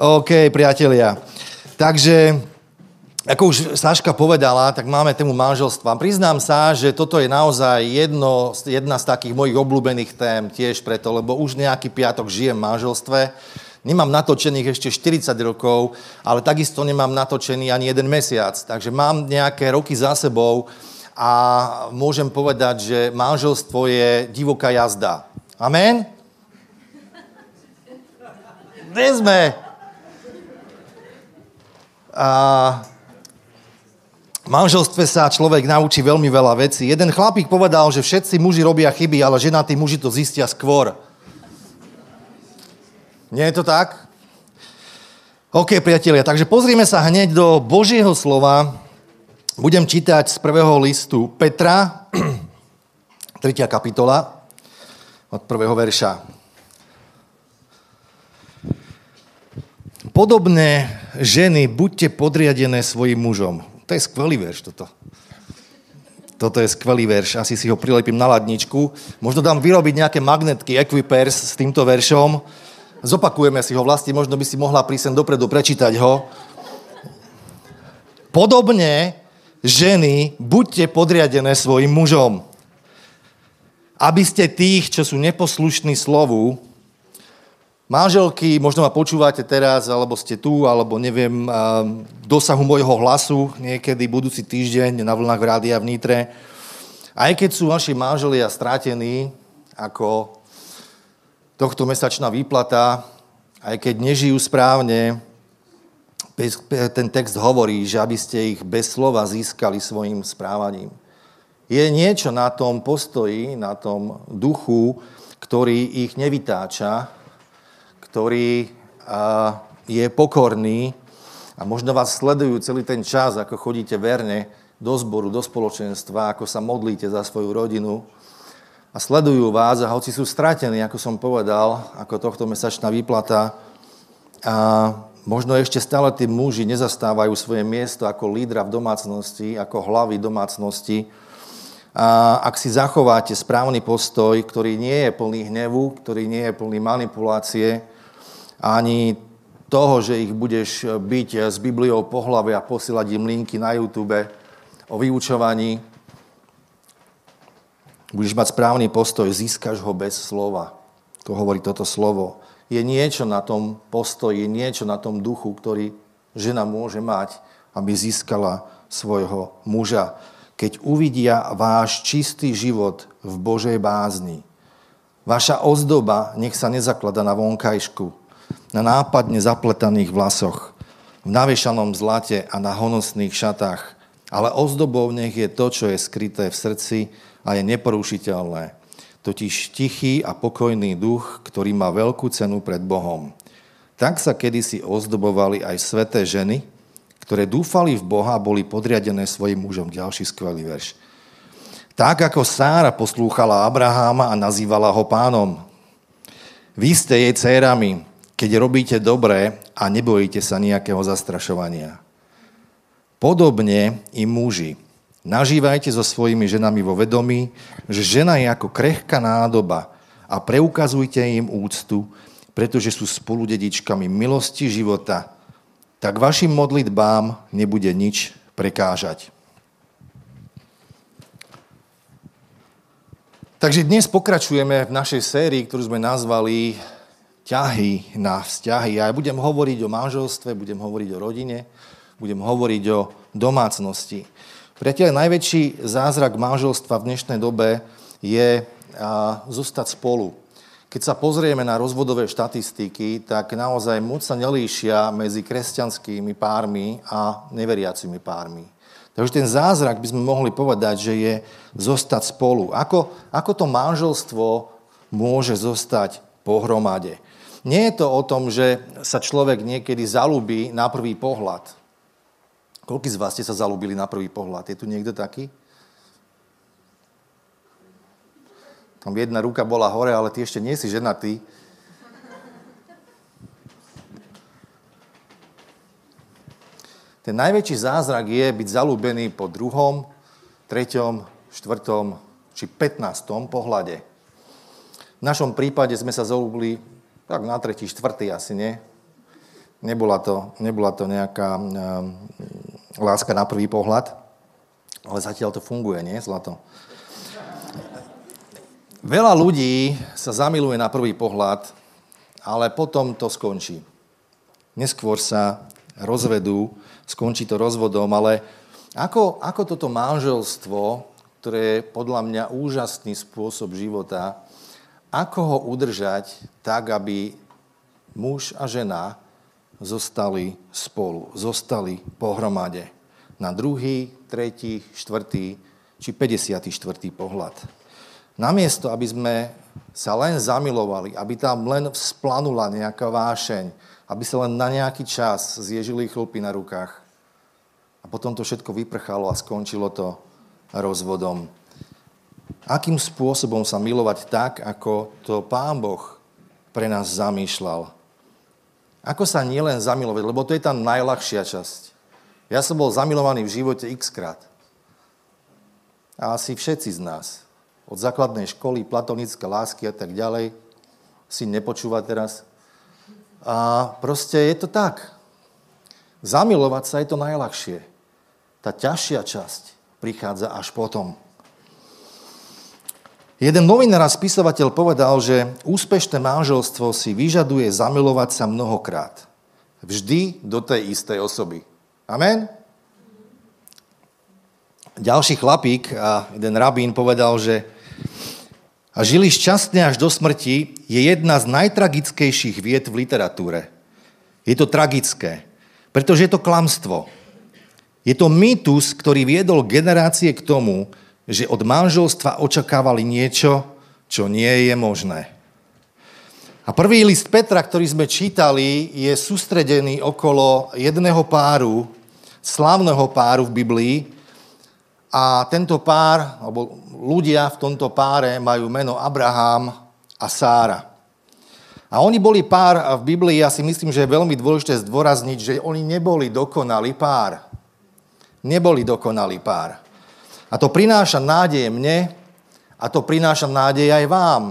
OK, priatelia. Takže, ako už Saška povedala, tak máme tému manželstva. Priznám sa, že toto je naozaj jedno, jedna z takých mojich obľúbených tém tiež preto, lebo už nejaký piatok žijem v manželstve. Nemám natočených ešte 40 rokov, ale takisto nemám natočený ani jeden mesiac. Takže mám nejaké roky za sebou a môžem povedať, že manželstvo je divoká jazda. Amen? Kde sme? A v manželstve sa človek naučí veľmi veľa vecí. Jeden chlapík povedal, že všetci muži robia chyby, ale ženatí muži to zistia skôr. Nie je to tak? OK, priatelia, takže pozrime sa hneď do Božieho slova. Budem čítať z prvého listu Petra, 3. kapitola, od prvého verša. Podobné ženy, buďte podriadené svojim mužom. To je skvelý verš, toto. Toto je skvelý verš, asi si ho prilepím na ladničku. Možno dám vyrobiť nejaké magnetky Equipers s týmto veršom Zopakujeme si ho vlastne, možno by si mohla prísť sem dopredu prečítať ho. Podobne, ženy, buďte podriadené svojim mužom. Aby ste tých, čo sú neposlušní slovu, manželky, možno ma počúvate teraz, alebo ste tu, alebo neviem, dosahu môjho hlasu niekedy budúci týždeň na vlnách v rádia v Nitre. Aj keď sú vaši manželia strátení, ako tohto mesačná výplata, aj keď nežijú správne, ten text hovorí, že aby ste ich bez slova získali svojim správaním. Je niečo na tom postoji, na tom duchu, ktorý ich nevytáča, ktorý je pokorný a možno vás sledujú celý ten čas, ako chodíte verne do zboru, do spoločenstva, ako sa modlíte za svoju rodinu, a sledujú vás a hoci sú stratení, ako som povedal, ako tohto mesačná výplata, a možno ešte stále tí muži nezastávajú svoje miesto ako lídra v domácnosti, ako hlavy domácnosti. A ak si zachováte správny postoj, ktorý nie je plný hnevu, ktorý nie je plný manipulácie, ani toho, že ich budeš byť s Bibliou po hlave a posielať im linky na YouTube o vyučovaní, budeš mať správny postoj, získaš ho bez slova. To hovorí toto slovo. Je niečo na tom postoji, niečo na tom duchu, ktorý žena môže mať, aby získala svojho muža. Keď uvidia váš čistý život v Božej bázni, vaša ozdoba nech sa nezaklada na vonkajšku, na nápadne zapletaných vlasoch, v naviešanom zlate a na honosných šatách, ale ozdobou nech je to, čo je skryté v srdci, a je neporušiteľné. Totiž tichý a pokojný duch, ktorý má veľkú cenu pred Bohom. Tak sa kedysi ozdobovali aj sveté ženy, ktoré dúfali v Boha a boli podriadené svojim mužom. Ďalší skvelý verš. Tak ako Sára poslúchala Abraháma a nazývala ho pánom. Vy ste jej dcérami, keď robíte dobré a nebojíte sa nejakého zastrašovania. Podobne i muži, Nažívajte so svojimi ženami vo vedomí, že žena je ako krehká nádoba a preukazujte im úctu, pretože sú spoludedičkami milosti života. Tak vašim modlitbám nebude nič prekážať. Takže dnes pokračujeme v našej sérii, ktorú sme nazvali ťahy na vzťahy. Ja budem hovoriť o manželstve, budem hovoriť o rodine, budem hovoriť o domácnosti. Priateľe, najväčší zázrak manželstva v dnešnej dobe je zostať spolu. Keď sa pozrieme na rozvodové štatistiky, tak naozaj moc sa nelíšia medzi kresťanskými pármi a neveriacimi pármi. Takže ten zázrak by sme mohli povedať, že je zostať spolu. Ako, ako to manželstvo môže zostať pohromade? Nie je to o tom, že sa človek niekedy zalúbi na prvý pohľad. Koľký z vás ste sa zalúbili na prvý pohľad? Je tu niekto taký? Tam jedna ruka bola hore, ale ty ešte nie si ženatý. Ten najväčší zázrak je byť zalúbený po druhom, treťom, štvrtom či petnástom pohľade. V našom prípade sme sa zalúbili tak na tretí, štvrtý asi, nie? Nebola to, nebola to nejaká um, láska na prvý pohľad, ale zatiaľ to funguje, nie, Zlato? Veľa ľudí sa zamiluje na prvý pohľad, ale potom to skončí. Neskôr sa rozvedú, skončí to rozvodom, ale ako, ako toto manželstvo, ktoré je podľa mňa úžasný spôsob života, ako ho udržať tak, aby muž a žena zostali spolu, zostali pohromade. Na druhý, tretí, štvrtý či 54. pohľad. Namiesto, aby sme sa len zamilovali, aby tam len vzplanula nejaká vášeň, aby sa len na nejaký čas zježili chlpy na rukách. A potom to všetko vyprchalo a skončilo to rozvodom. Akým spôsobom sa milovať tak, ako to Pán Boh pre nás zamýšľal. Ako sa nielen zamilovať, lebo to je tá najľahšia časť. Ja som bol zamilovaný v živote x krát. A asi všetci z nás. Od základnej školy, platonické lásky a tak ďalej. Si nepočúva teraz. A proste je to tak. Zamilovať sa je to najľahšie. Tá ťažšia časť prichádza až potom. Jeden novinár a spisovateľ povedal, že úspešné manželstvo si vyžaduje zamilovať sa mnohokrát. Vždy do tej istej osoby. Amen? Ďalší chlapík a jeden rabín povedal, že a žili šťastne až do smrti je jedna z najtragickejších vied v literatúre. Je to tragické, pretože je to klamstvo. Je to mýtus, ktorý viedol generácie k tomu, že od manželstva očakávali niečo, čo nie je možné. A prvý list Petra, ktorý sme čítali, je sústredený okolo jedného páru, slávneho páru v Biblii. A tento pár, alebo ľudia v tomto páre majú meno Abraham a Sára. A oni boli pár v Biblii, ja si myslím, že je veľmi dôležité zdôrazniť, že oni neboli dokonalý pár. Neboli dokonalý pár. A to prináša nádej mne a to prináša nádej aj vám.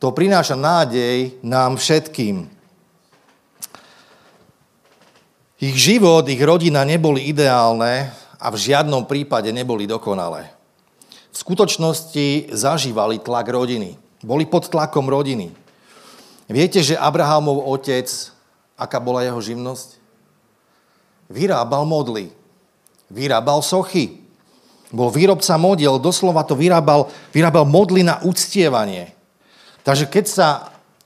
To prináša nádej nám všetkým. Ich život, ich rodina neboli ideálne a v žiadnom prípade neboli dokonalé. V skutočnosti zažívali tlak rodiny. Boli pod tlakom rodiny. Viete, že Abrahamov otec, aká bola jeho živnosť? Vyrábal modly. Vyrábal sochy. Bol výrobca modiel, doslova to vyrábal, vyrábal modly na uctievanie. Takže keď sa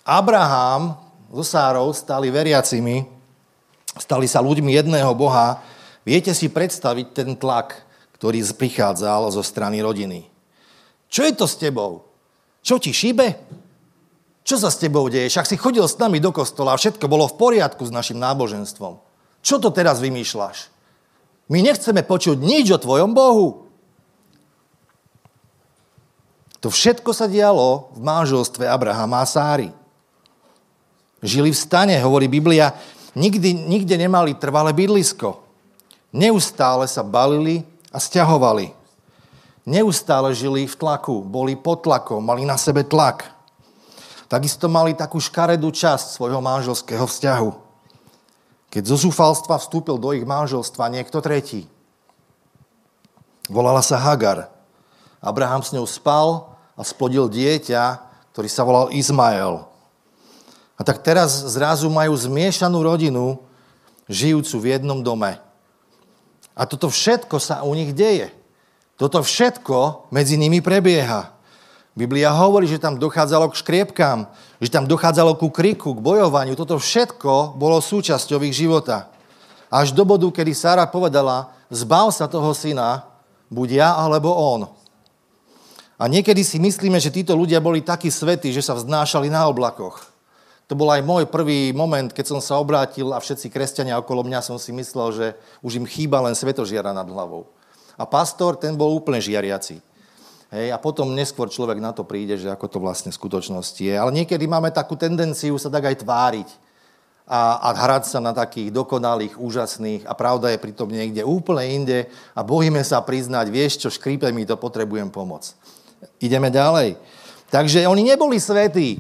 Abraham so Sárou stali veriacimi, stali sa ľuďmi jedného Boha, viete si predstaviť ten tlak, ktorý prichádzal zo strany rodiny. Čo je to s tebou? Čo ti šíbe? Čo sa s tebou deje? Však si chodil s nami do kostola a všetko bolo v poriadku s našim náboženstvom. Čo to teraz vymýšľaš? My nechceme počuť nič o tvojom Bohu. To všetko sa dialo v manželstve Abrahama a Sáry. Žili v stane, hovorí Biblia, nikdy, nikde nemali trvalé bydlisko. Neustále sa balili a stiahovali. Neustále žili v tlaku, boli pod tlakom, mali na sebe tlak. Takisto mali takú škaredú časť svojho manželského vzťahu. Keď zo zúfalstva vstúpil do ich manželstva niekto tretí. Volala sa Hagar. Abraham s ňou spal, a splodil dieťa, ktorý sa volal Izmael. A tak teraz zrazu majú zmiešanú rodinu, žijúcu v jednom dome. A toto všetko sa u nich deje. Toto všetko medzi nimi prebieha. Biblia hovorí, že tam dochádzalo k škriepkám, že tam dochádzalo ku kriku, k bojovaniu. Toto všetko bolo súčasťou ich života. Až do bodu, kedy Sára povedala, zbav sa toho syna, buď ja alebo on. A niekedy si myslíme, že títo ľudia boli takí svetí, že sa vznášali na oblakoch. To bol aj môj prvý moment, keď som sa obrátil a všetci kresťania okolo mňa som si myslel, že už im chýba len svetožiara nad hlavou. A pastor, ten bol úplne žiariaci. Hej, a potom neskôr človek na to príde, že ako to vlastne v skutočnosti je. Ale niekedy máme takú tendenciu sa tak aj tváriť a, a hrať sa na takých dokonalých, úžasných a pravda je pritom niekde úplne inde a bojíme sa priznať, vieš čo, škrípe mi to, potrebujem pomoc. Ideme ďalej. Takže oni neboli svetí.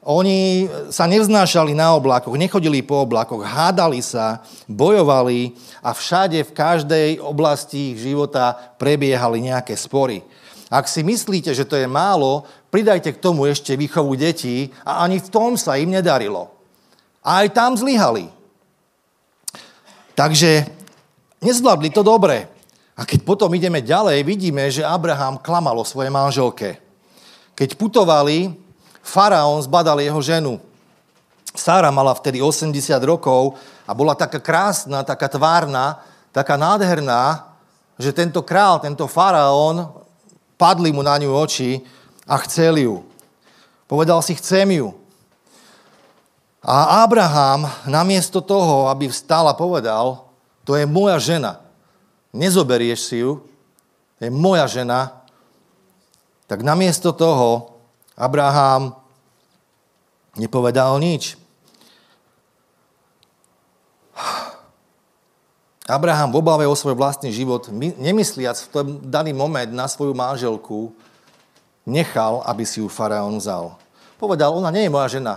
Oni sa nevznášali na oblakoch, nechodili po oblakoch, hádali sa, bojovali a všade, v každej oblasti ich života prebiehali nejaké spory. Ak si myslíte, že to je málo, pridajte k tomu ešte výchovu detí a ani v tom sa im nedarilo. A aj tam zlyhali. Takže nezvládli to dobre. A keď potom ideme ďalej, vidíme, že Abraham klamal o svojej manželke. Keď putovali, faraón zbadal jeho ženu. Sára mala vtedy 80 rokov a bola taká krásna, taká tvárna, taká nádherná, že tento král, tento faraón, padli mu na ňu oči a chcel ju. Povedal si, chcem ju. A Abraham namiesto toho, aby vstal a povedal, to je moja žena, nezoberieš si ju, je moja žena, tak namiesto toho Abraham nepovedal nič. Abraham v obave o svoj vlastný život, nemysliac v tom daný moment na svoju manželku, nechal, aby si ju faraón vzal. Povedal, ona nie je moja žena,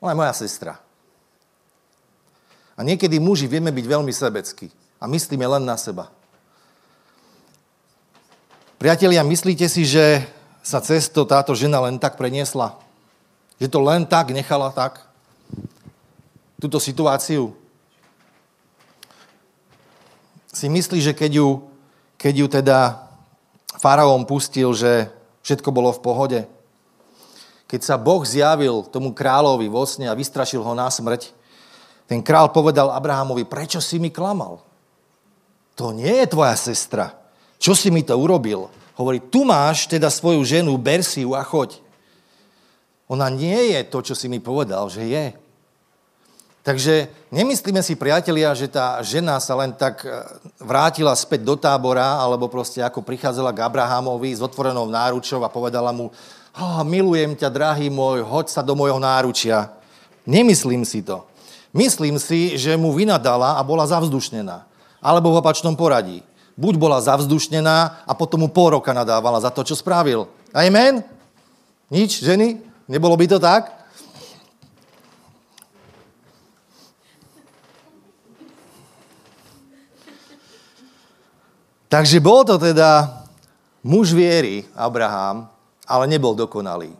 ona je moja sestra. A niekedy muži vieme byť veľmi sebeckí a myslíme len na seba. Priatelia, myslíte si, že sa cesto táto žena len tak preniesla? Že to len tak nechala tak? Túto situáciu? Si myslí, že keď ju, keď ju teda faraón pustil, že všetko bolo v pohode? Keď sa Boh zjavil tomu kráľovi vo sne a vystrašil ho na smrť, ten král povedal Abrahamovi, prečo si mi klamal? To nie je tvoja sestra. Čo si mi to urobil? Hovorí, tu máš teda svoju ženu, ber si ju a choď. Ona nie je to, čo si mi povedal, že je. Takže nemyslíme si, priatelia, že tá žena sa len tak e, vrátila späť do tábora, alebo proste ako prichádzala k Abrahamovi s otvorenou náručou a povedala mu, oh, milujem ťa, drahý môj, hoď sa do mojho náručia. Nemyslím si to. Myslím si, že mu vynadala a bola zavzdušnená. Alebo v opačnom poradí buď bola zavzdušnená a potom mu pol roka nadávala za to, čo spravil. Amen? Nič, ženy? Nebolo by to tak? Takže bol to teda muž viery, Abraham, ale nebol dokonalý.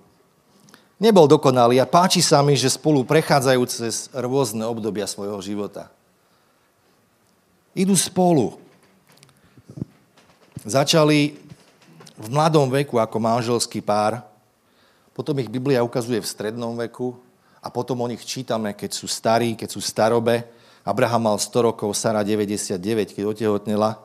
Nebol dokonalý a páči sa mi, že spolu prechádzajú cez rôzne obdobia svojho života. Idú spolu. Začali v mladom veku ako manželský pár, potom ich Biblia ukazuje v strednom veku a potom o nich čítame, keď sú starí, keď sú starobe. Abraham mal 100 rokov, Sara 99, keď otehotnela.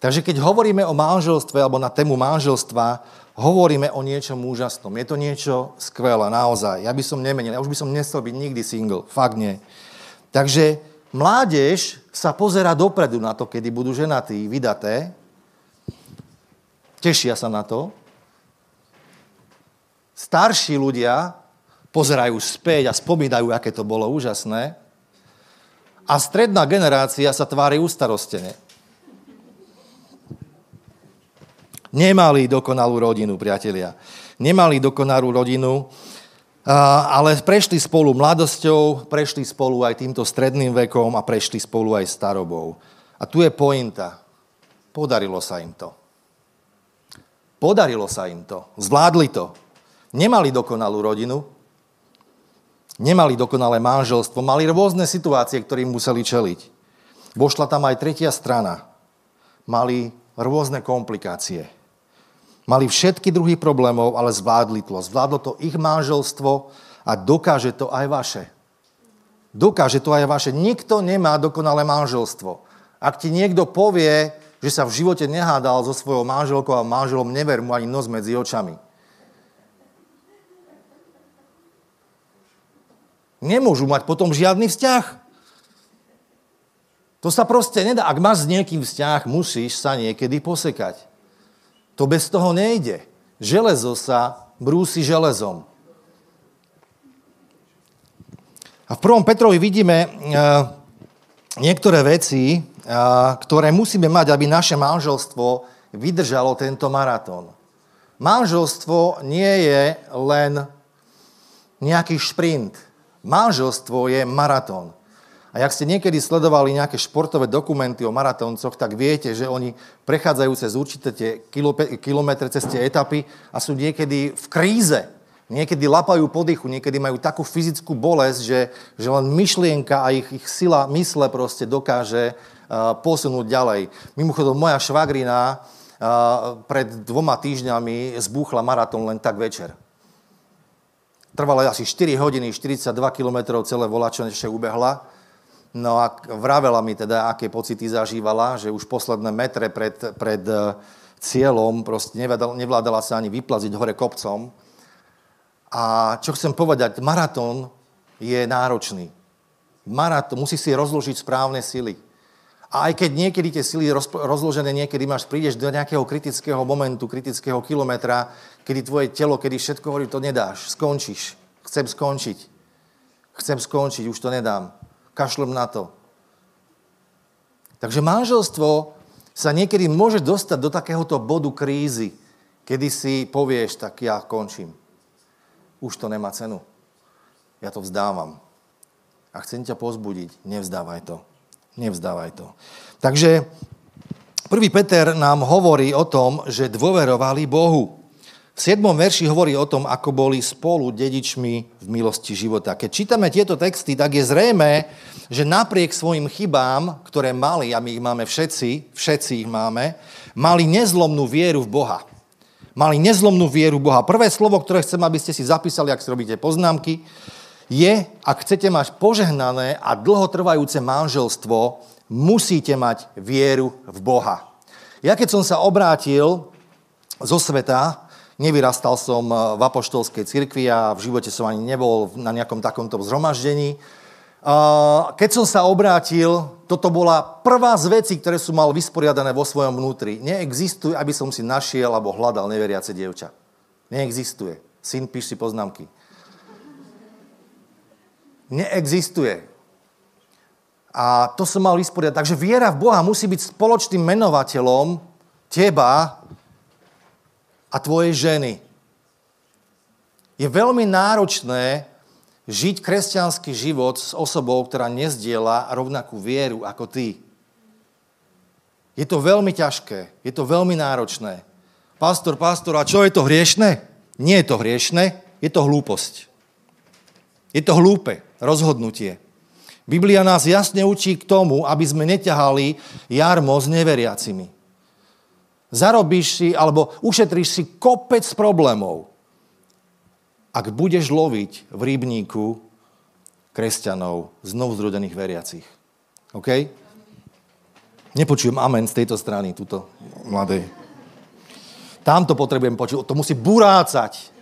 Takže keď hovoríme o manželstve alebo na tému manželstva, hovoríme o niečom úžasnom. Je to niečo skvelé, naozaj. Ja by som nemenil, ja už by som nechcel byť nikdy single. Fakt nie. Takže mládež sa pozera dopredu na to, kedy budú ženatí, vydaté, Tešia sa na to. Starší ľudia pozerajú späť a spomínajú, aké to bolo úžasné. A stredná generácia sa tvári ustarostene. Nemali dokonalú rodinu, priatelia. Nemali dokonalú rodinu, ale prešli spolu mladosťou, prešli spolu aj týmto stredným vekom a prešli spolu aj starobou. A tu je pointa. Podarilo sa im to. Podarilo sa im to. Zvládli to. Nemali dokonalú rodinu, nemali dokonalé manželstvo, mali rôzne situácie, ktorým museli čeliť. Vošla tam aj tretia strana. Mali rôzne komplikácie. Mali všetky druhy problémov, ale zvládli to. Zvládlo to ich manželstvo a dokáže to aj vaše. Dokáže to aj vaše. Nikto nemá dokonalé manželstvo. Ak ti niekto povie, že sa v živote nehádal so svojou manželkou a manželom, never mu ani nos medzi očami. Nemôžu mať potom žiadny vzťah. To sa proste nedá. Ak máš s niekým vzťah, musíš sa niekedy posekať. To bez toho nejde. Železo sa brúsi železom. A v prvom Petrovi vidíme uh, niektoré veci, ktoré musíme mať, aby naše manželstvo vydržalo tento maratón. Manželstvo nie je len nejaký šprint. Manželstvo je maratón. A ak ste niekedy sledovali nejaké športové dokumenty o maratóncoch, tak viete, že oni prechádzajú cez určité tie kilometre, cez tie etapy a sú niekedy v kríze. Niekedy lapajú podychu, niekedy majú takú fyzickú bolesť, že, že len myšlienka a ich, ich sila mysle proste dokáže uh, posunúť ďalej. Mimochodom, moja švagrina uh, pred dvoma týždňami zbúchla maratón len tak večer. Trvala asi 4 hodiny, 42 km celé volačo ešte ubehla. No a vravela mi teda, aké pocity zažívala, že už posledné metre pred, pred uh, cieľom proste nevládala sa ani vyplaziť hore kopcom a čo chcem povedať, maratón je náročný. Maratón, musí si rozložiť správne sily. A aj keď niekedy tie sily rozložené, niekedy máš, prídeš do nejakého kritického momentu, kritického kilometra, kedy tvoje telo, kedy všetko hovorí, to nedáš, skončíš. Chcem skončiť. Chcem skončiť, už to nedám. Kašlem na to. Takže manželstvo sa niekedy môže dostať do takéhoto bodu krízy, kedy si povieš, tak ja končím už to nemá cenu. Ja to vzdávam. A chcem ťa pozbudiť, nevzdávaj to. Nevzdávaj to. Takže prvý Peter nám hovorí o tom, že dôverovali Bohu. V 7. verši hovorí o tom, ako boli spolu dedičmi v milosti života. Keď čítame tieto texty, tak je zrejme, že napriek svojim chybám, ktoré mali, a my ich máme všetci, všetci ich máme, mali nezlomnú vieru v Boha. Mali nezlomnú vieru Boha. Prvé slovo, ktoré chcem, aby ste si zapísali, ak si robíte poznámky, je, ak chcete mať požehnané a dlhotrvajúce manželstvo, musíte mať vieru v Boha. Ja keď som sa obrátil zo sveta, nevyrastal som v apoštolskej cirkvi a v živote som ani nebol na nejakom takomto zhromaždení, keď som sa obrátil, toto bola prvá z vecí, ktoré som mal vysporiadané vo svojom vnútri. Neexistuje, aby som si našiel alebo hľadal neveriace dievča. Neexistuje. Syn, píš si poznámky. Neexistuje. A to som mal vysporiadať. Takže viera v Boha musí byť spoločným menovateľom teba a tvojej ženy. Je veľmi náročné žiť kresťanský život s osobou, ktorá nezdiela rovnakú vieru ako ty. Je to veľmi ťažké, je to veľmi náročné. Pastor, pastor, a čo je to hriešne? Nie je to hriešne, je to hlúposť. Je to hlúpe rozhodnutie. Biblia nás jasne učí k tomu, aby sme neťahali jarmo s neveriacimi. Zarobíš si, alebo ušetríš si kopec problémov ak budeš loviť v rybníku kresťanov, znovu zrodených veriacich. OK? Nepočujem amen z tejto strany, túto mladej. Tamto potrebujem počuť, to musí burácať.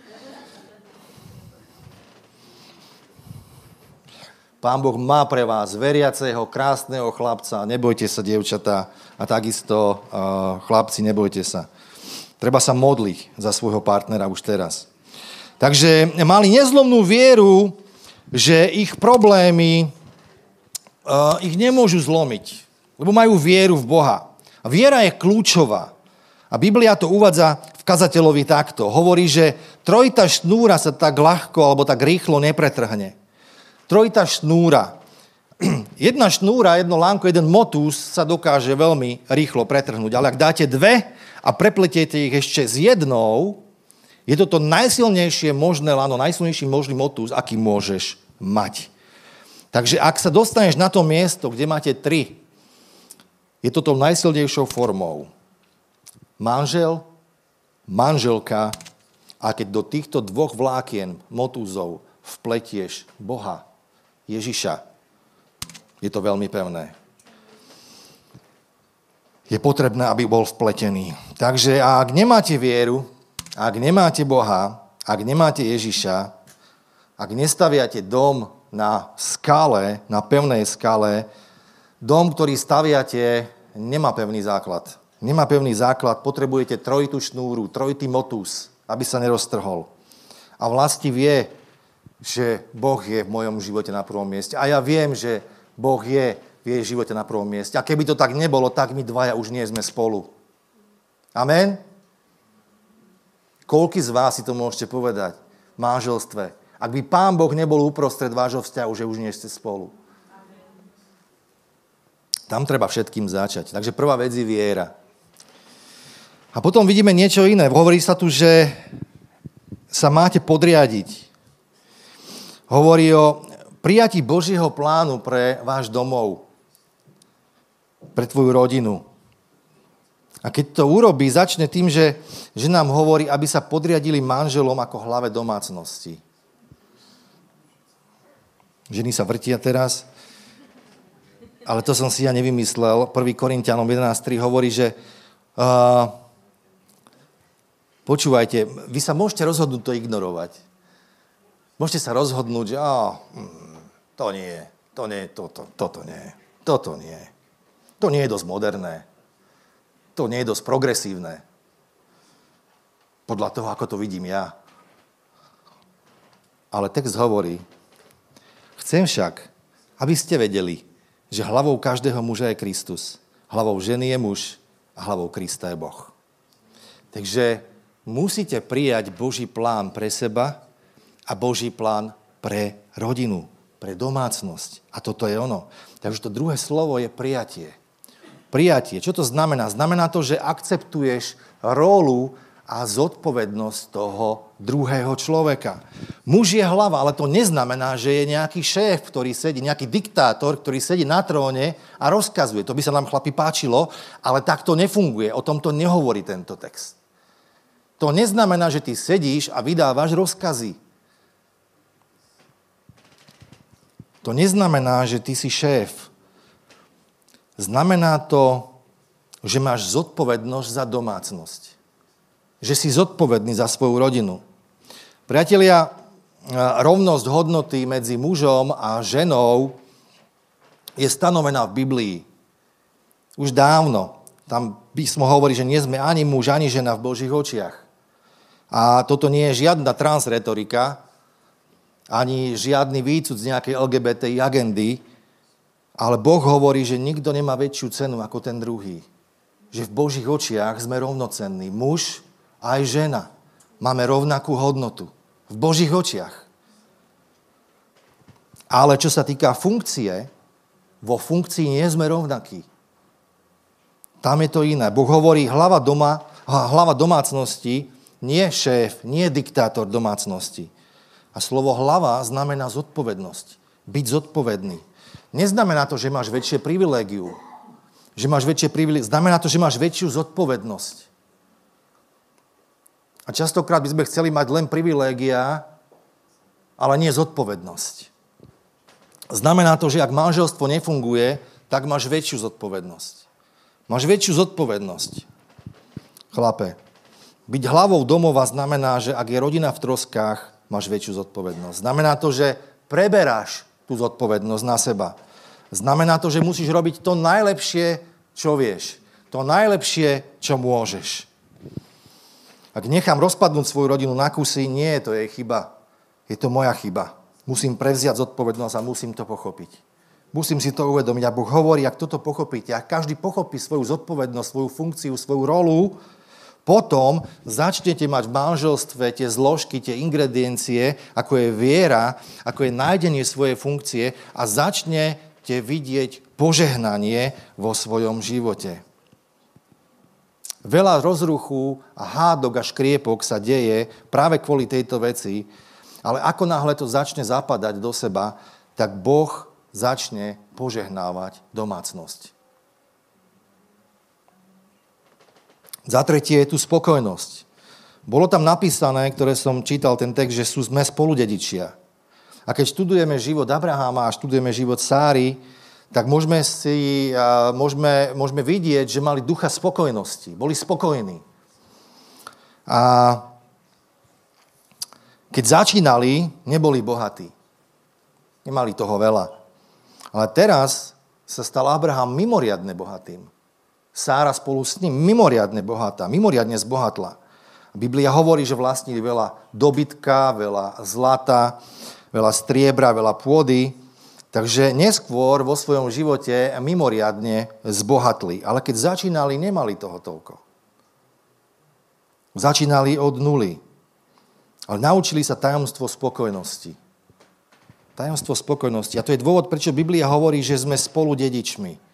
Pán Boh má pre vás veriaceho, krásneho chlapca, nebojte sa, dievčatá, a takisto uh, chlapci, nebojte sa. Treba sa modliť za svojho partnera už teraz. Takže mali nezlomnú vieru, že ich problémy uh, ich nemôžu zlomiť, lebo majú vieru v Boha. A viera je kľúčová. A Biblia to uvádza v kazateľovi takto. Hovorí, že trojita šnúra sa tak ľahko alebo tak rýchlo nepretrhne. Trojita šnúra. Jedna šnúra, jedno lánko, jeden motus sa dokáže veľmi rýchlo pretrhnúť. Ale ak dáte dve a prepletiete ich ešte s jednou, je to to najsilnejšie možné lano, najsilnejší možný motus, aký môžeš mať. Takže ak sa dostaneš na to miesto, kde máte tri, je to tou najsilnejšou formou. Manžel, manželka a keď do týchto dvoch vlákien, motúzov, vpletieš Boha, Ježiša, je to veľmi pevné. Je potrebné, aby bol vpletený. Takže ak nemáte vieru, ak nemáte Boha, ak nemáte Ježiša, ak nestaviate dom na skale, na pevnej skale, dom, ktorý staviate, nemá pevný základ. Nemá pevný základ, potrebujete trojitú šnúru, trojitý motus, aby sa neroztrhol. A vlasti vie, že Boh je v mojom živote na prvom mieste. A ja viem, že Boh je v jej živote na prvom mieste. A keby to tak nebolo, tak my dvaja už nie sme spolu. Amen? Koľky z vás si to môžete povedať v manželstve? Ak by Pán Boh nebol uprostred vášho vzťahu, že už nie ste spolu. Tam treba všetkým začať. Takže prvá vec je viera. A potom vidíme niečo iné. Hovorí sa tu, že sa máte podriadiť. Hovorí o prijatí Božieho plánu pre váš domov, pre tvoju rodinu. A keď to urobí, začne tým, že, že nám hovorí, aby sa podriadili manželom ako hlave domácnosti. Ženy sa vrtia teraz, ale to som si ja nevymyslel. 1. Korintianom 11.3 hovorí, že uh, počúvajte, vy sa môžete rozhodnúť to ignorovať. Môžete sa rozhodnúť, že oh, to nie, to nie, toto, toto nie, toto nie. To nie je dosť moderné to nie je dosť progresívne. Podľa toho, ako to vidím ja. Ale text hovorí, chcem však, aby ste vedeli, že hlavou každého muža je Kristus, hlavou ženy je muž a hlavou Krista je Boh. Takže musíte prijať Boží plán pre seba a Boží plán pre rodinu, pre domácnosť. A toto je ono. Takže to druhé slovo je prijatie. Prijatie. Čo to znamená? Znamená to, že akceptuješ rolu a zodpovednosť toho druhého človeka. Muž je hlava, ale to neznamená, že je nejaký šéf, ktorý sedí, nejaký diktátor, ktorý sedí na tróne a rozkazuje. To by sa nám chlapi páčilo, ale tak to nefunguje. O tomto nehovorí tento text. To neznamená, že ty sedíš a vydávaš rozkazy. To neznamená, že ty si šéf. Znamená to, že máš zodpovednosť za domácnosť. Že si zodpovedný za svoju rodinu. Priatelia, rovnosť hodnoty medzi mužom a ženou je stanovená v Biblii. Už dávno. Tam písmo hovorí, že nie sme ani muž, ani žena v Božích očiach. A toto nie je žiadna transretorika, ani žiadny výcud z nejakej LGBTI agendy, ale Boh hovorí, že nikto nemá väčšiu cenu ako ten druhý. Že v Božích očiach sme rovnocenní. Muž aj žena. Máme rovnakú hodnotu. V Božích očiach. Ale čo sa týka funkcie, vo funkcii nie sme rovnakí. Tam je to iné. Boh hovorí hlava, doma, hlava domácnosti, nie šéf, nie diktátor domácnosti. A slovo hlava znamená zodpovednosť. Byť zodpovedný. Neznamená to, že máš väčšie privilégiu. Že máš väčšie privilégiu. Znamená to, že máš väčšiu zodpovednosť. A častokrát by sme chceli mať len privilégia, ale nie zodpovednosť. Znamená to, že ak manželstvo nefunguje, tak máš väčšiu zodpovednosť. Máš väčšiu zodpovednosť. Chlape, byť hlavou domova znamená, že ak je rodina v troskách, máš väčšiu zodpovednosť. Znamená to, že preberáš tú zodpovednosť na seba. Znamená to, že musíš robiť to najlepšie, čo vieš. To najlepšie, čo môžeš. Ak nechám rozpadnúť svoju rodinu na kusy, nie je to jej chyba. Je to moja chyba. Musím prevziať zodpovednosť a musím to pochopiť. Musím si to uvedomiť. A Boh hovorí, ak toto pochopíte, ak každý pochopí svoju zodpovednosť, svoju funkciu, svoju rolu, potom začnete mať v manželstve tie zložky, tie ingrediencie, ako je viera, ako je nájdenie svojej funkcie a začnete vidieť požehnanie vo svojom živote. Veľa rozruchu a hádok a škriepok sa deje práve kvôli tejto veci, ale ako náhle to začne zapadať do seba, tak Boh začne požehnávať domácnosť. Za tretie je tu spokojnosť. Bolo tam napísané, ktoré som čítal ten text, že sú sme spoludedičia. A keď študujeme život Abrahama a študujeme život Sáry, tak môžeme, si, môžeme, môžeme vidieť, že mali ducha spokojnosti. Boli spokojní. A keď začínali, neboli bohatí. Nemali toho veľa. Ale teraz sa stal Abraham mimoriadne bohatým. Sára spolu s ním mimoriadne bohatá, mimoriadne zbohatla. Biblia hovorí, že vlastnili veľa dobytka, veľa zlata, veľa striebra, veľa pôdy, takže neskôr vo svojom živote mimoriadne zbohatli. Ale keď začínali, nemali toho toľko. Začínali od nuly. ale naučili sa tajomstvo spokojnosti. Tajomstvo spokojnosti. A to je dôvod, prečo Biblia hovorí, že sme spolu dedičmi.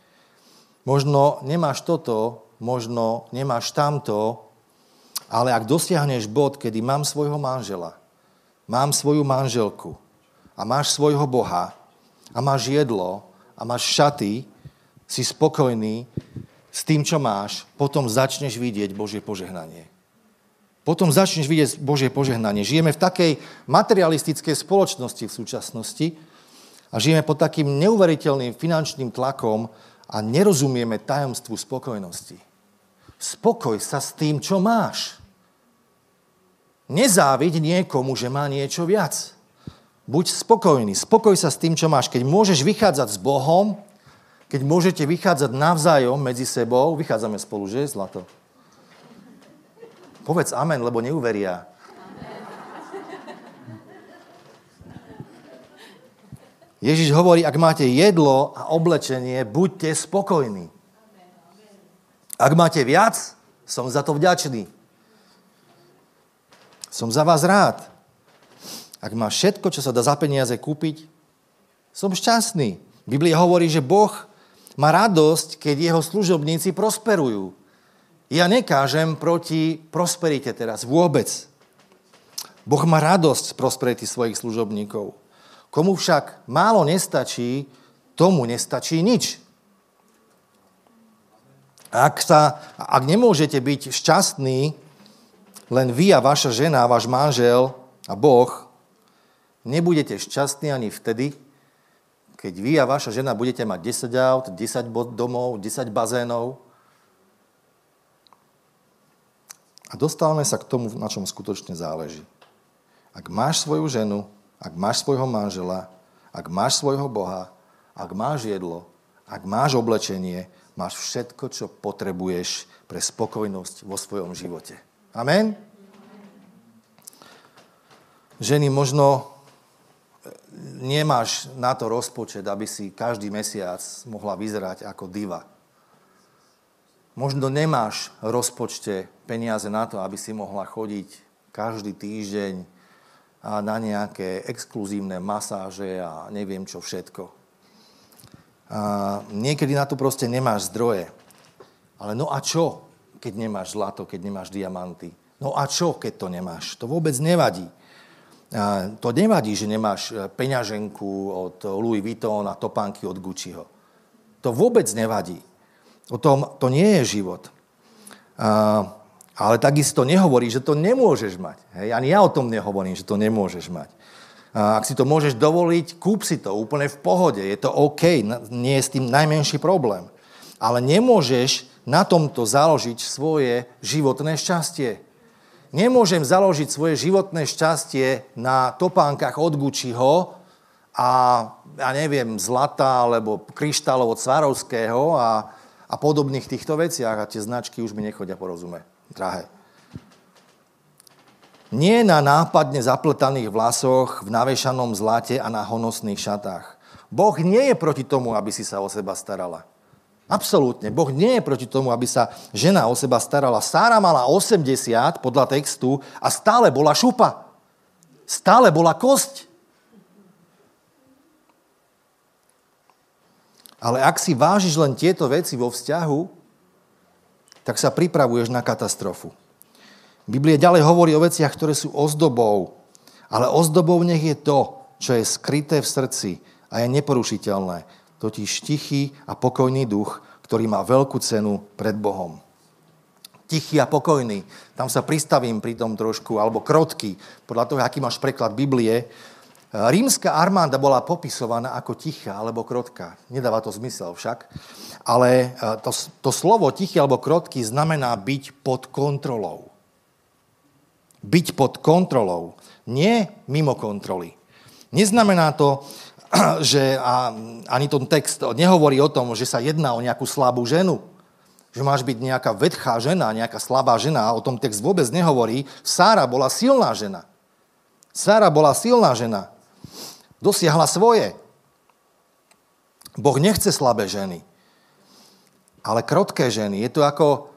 Možno nemáš toto, možno nemáš tamto, ale ak dosiahneš bod, kedy mám svojho manžela, mám svoju manželku a máš svojho Boha a máš jedlo a máš šaty, si spokojný s tým, čo máš, potom začneš vidieť Božie požehnanie. Potom začneš vidieť Božie požehnanie. Žijeme v takej materialistickej spoločnosti v súčasnosti a žijeme pod takým neuveriteľným finančným tlakom a nerozumieme tajomstvu spokojnosti. Spokoj sa s tým, čo máš. Nezáviď niekomu, že má niečo viac. Buď spokojný. Spokoj sa s tým, čo máš. Keď môžeš vychádzať s Bohom, keď môžete vychádzať navzájom medzi sebou, vychádzame spolu, že, Zlato? Povedz amen, lebo neuveria. Ježiš hovorí, ak máte jedlo a oblečenie, buďte spokojní. Ak máte viac, som za to vďačný. Som za vás rád. Ak máš všetko, čo sa dá za peniaze kúpiť, som šťastný. Biblia hovorí, že Boh má radosť, keď jeho služobníci prosperujú. Ja nekážem proti prosperite teraz vôbec. Boh má radosť z prosperity svojich služobníkov. Komu však málo nestačí, tomu nestačí nič. Ak, sa, ak nemôžete byť šťastní, len vy a vaša žena, váš manžel a Boh, nebudete šťastní ani vtedy, keď vy a vaša žena budete mať 10 aut, 10 domov, 10 bazénov. A dostávame sa k tomu, na čom skutočne záleží. Ak máš svoju ženu, ak máš svojho manžela, ak máš svojho Boha, ak máš jedlo, ak máš oblečenie, máš všetko, čo potrebuješ pre spokojnosť vo svojom živote. Amen? Ženy, možno e, nemáš na to rozpočet, aby si každý mesiac mohla vyzerať ako diva. Možno nemáš rozpočte peniaze na to, aby si mohla chodiť každý týždeň na nejaké exkluzívne masáže a neviem čo všetko. A niekedy na to proste nemáš zdroje. Ale no a čo, keď nemáš zlato, keď nemáš diamanty? No a čo, keď to nemáš? To vôbec nevadí. A to nevadí, že nemáš e, peňaženku od Louis Vuitton a topánky od Gucciho. To vôbec nevadí. O tom to nie je život. A ale takisto nehovorí, že to nemôžeš mať. Hej? Ani ja o tom nehovorím, že to nemôžeš mať. A ak si to môžeš dovoliť, kúp si to úplne v pohode. Je to OK, nie je s tým najmenší problém. Ale nemôžeš na tomto založiť svoje životné šťastie. Nemôžem založiť svoje životné šťastie na topánkach od Gucciho a ja neviem, zlata alebo kryštálov od Svarovského a, a podobných týchto veciach a tie značky už mi nechodia porozumieť drahé. Nie na nápadne zapletaných vlasoch, v navešanom zlate a na honosných šatách. Boh nie je proti tomu, aby si sa o seba starala. Absolútne. Boh nie je proti tomu, aby sa žena o seba starala. Sára mala 80 podľa textu a stále bola šupa. Stále bola kosť. Ale ak si vážiš len tieto veci vo vzťahu, tak sa pripravuješ na katastrofu. Biblia ďalej hovorí o veciach, ktoré sú ozdobou, ale ozdobou nech je to, čo je skryté v srdci a je neporušiteľné, totiž tichý a pokojný duch, ktorý má veľkú cenu pred Bohom. Tichý a pokojný, tam sa pristavím pri tom trošku, alebo krotký, podľa toho, aký máš preklad Biblie, Rímska armáda bola popisovaná ako tichá alebo krotká. Nedáva to zmysel však. Ale e, to, to slovo tichý alebo krotký znamená byť pod kontrolou. Byť pod kontrolou. Nie mimo kontroly. Neznamená to, že a, ani ten text nehovorí o tom, že sa jedná o nejakú slabú ženu. Že máš byť nejaká vedchá žena, nejaká slabá žena. O tom text vôbec nehovorí. Sára bola silná žena. Sára bola silná žena dosiahla svoje. Boh nechce slabé ženy, ale krotké ženy. Je to ako,